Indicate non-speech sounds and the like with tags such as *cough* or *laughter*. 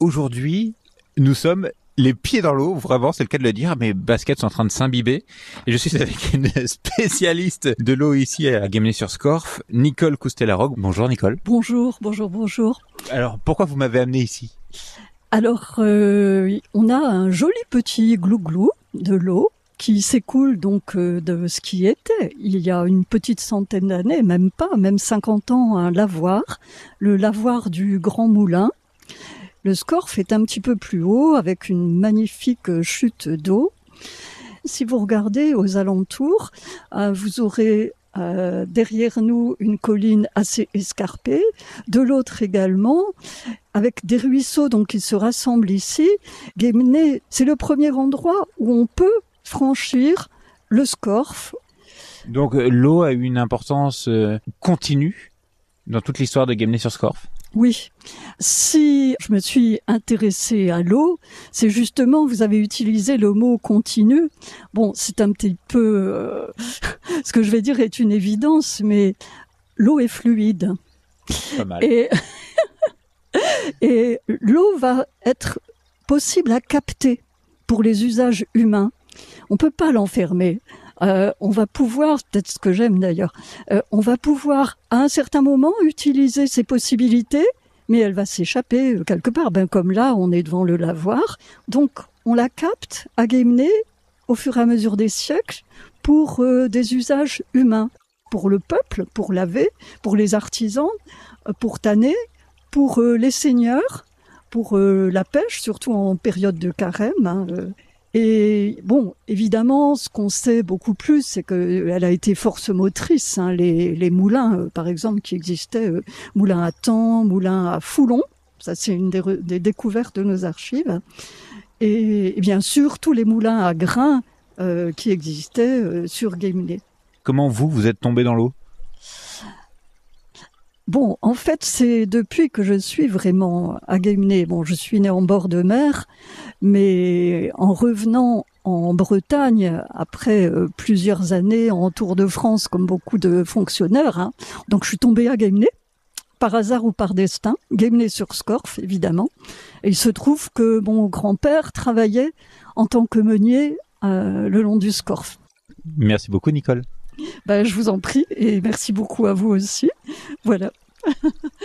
aujourd'hui, nous sommes les pieds dans l'eau, vraiment, c'est le cas de le dire. Mes baskets sont en train de s'imbiber. Et je suis *laughs* avec une spécialiste de l'eau ici à Gamenay sur Scorf, Nicole Coustela-Rogue. Bonjour Nicole. Bonjour, bonjour, bonjour. Alors, pourquoi vous m'avez amené ici? Alors, euh, on a un joli petit glou-glou de l'eau qui s'écoule donc euh, de ce qui était il y a une petite centaine d'années, même pas, même 50 ans, un lavoir, le lavoir du Grand Moulin. Le Scorf est un petit peu plus haut avec une magnifique chute d'eau. Si vous regardez aux alentours, euh, vous aurez euh, derrière nous une colline assez escarpée, de l'autre également, avec des ruisseaux donc qui se rassemblent ici. Guémené, c'est le premier endroit où on peut franchir le Scorf. Donc euh, l'eau a une importance continue dans toute l'histoire de Guémené sur Scorf oui. Si je me suis intéressée à l'eau, c'est justement, vous avez utilisé le mot continu. Bon, c'est un petit peu, euh, *laughs* ce que je vais dire est une évidence, mais l'eau est fluide. Pas mal. Et, *laughs* et l'eau va être possible à capter pour les usages humains. On peut pas l'enfermer. Euh, on va pouvoir, peut-être ce que j'aime d'ailleurs, euh, on va pouvoir à un certain moment utiliser ces possibilités, mais elle va s'échapper euh, quelque part. Ben comme là, on est devant le lavoir, donc on la capte à au fur et à mesure des siècles pour des usages humains, pour le peuple, pour laver, pour les artisans, pour tanner, pour les seigneurs, pour la pêche, surtout en période de carême. Hein, et bon, évidemment, ce qu'on sait beaucoup plus, c'est qu'elle a été force motrice. Hein, les, moulins, euh, par exemple, qui existaient, euh, moulins à Temps, moulins à Foulon, ça c'est une des, découvertes de nos archives. Et, bien sûr, tous les moulins à grains euh, qui existaient sur Guémené. Comment vous, vous êtes tombé dans l'eau? Bon, en fait, c'est depuis que je suis vraiment à Guémené. Bon, je suis né en bord de mer, mais en revenant en Bretagne après euh, plusieurs années en Tour de France, comme beaucoup de fonctionnaires, hein, donc je suis tombé à Guémené par hasard ou par destin, Guémené sur Scorf, évidemment. Et il se trouve que mon grand-père travaillait en tant que meunier euh, le long du Scorf. Merci beaucoup, Nicole. Ben, je vous en prie et merci beaucoup à vous aussi. Voilà. *laughs*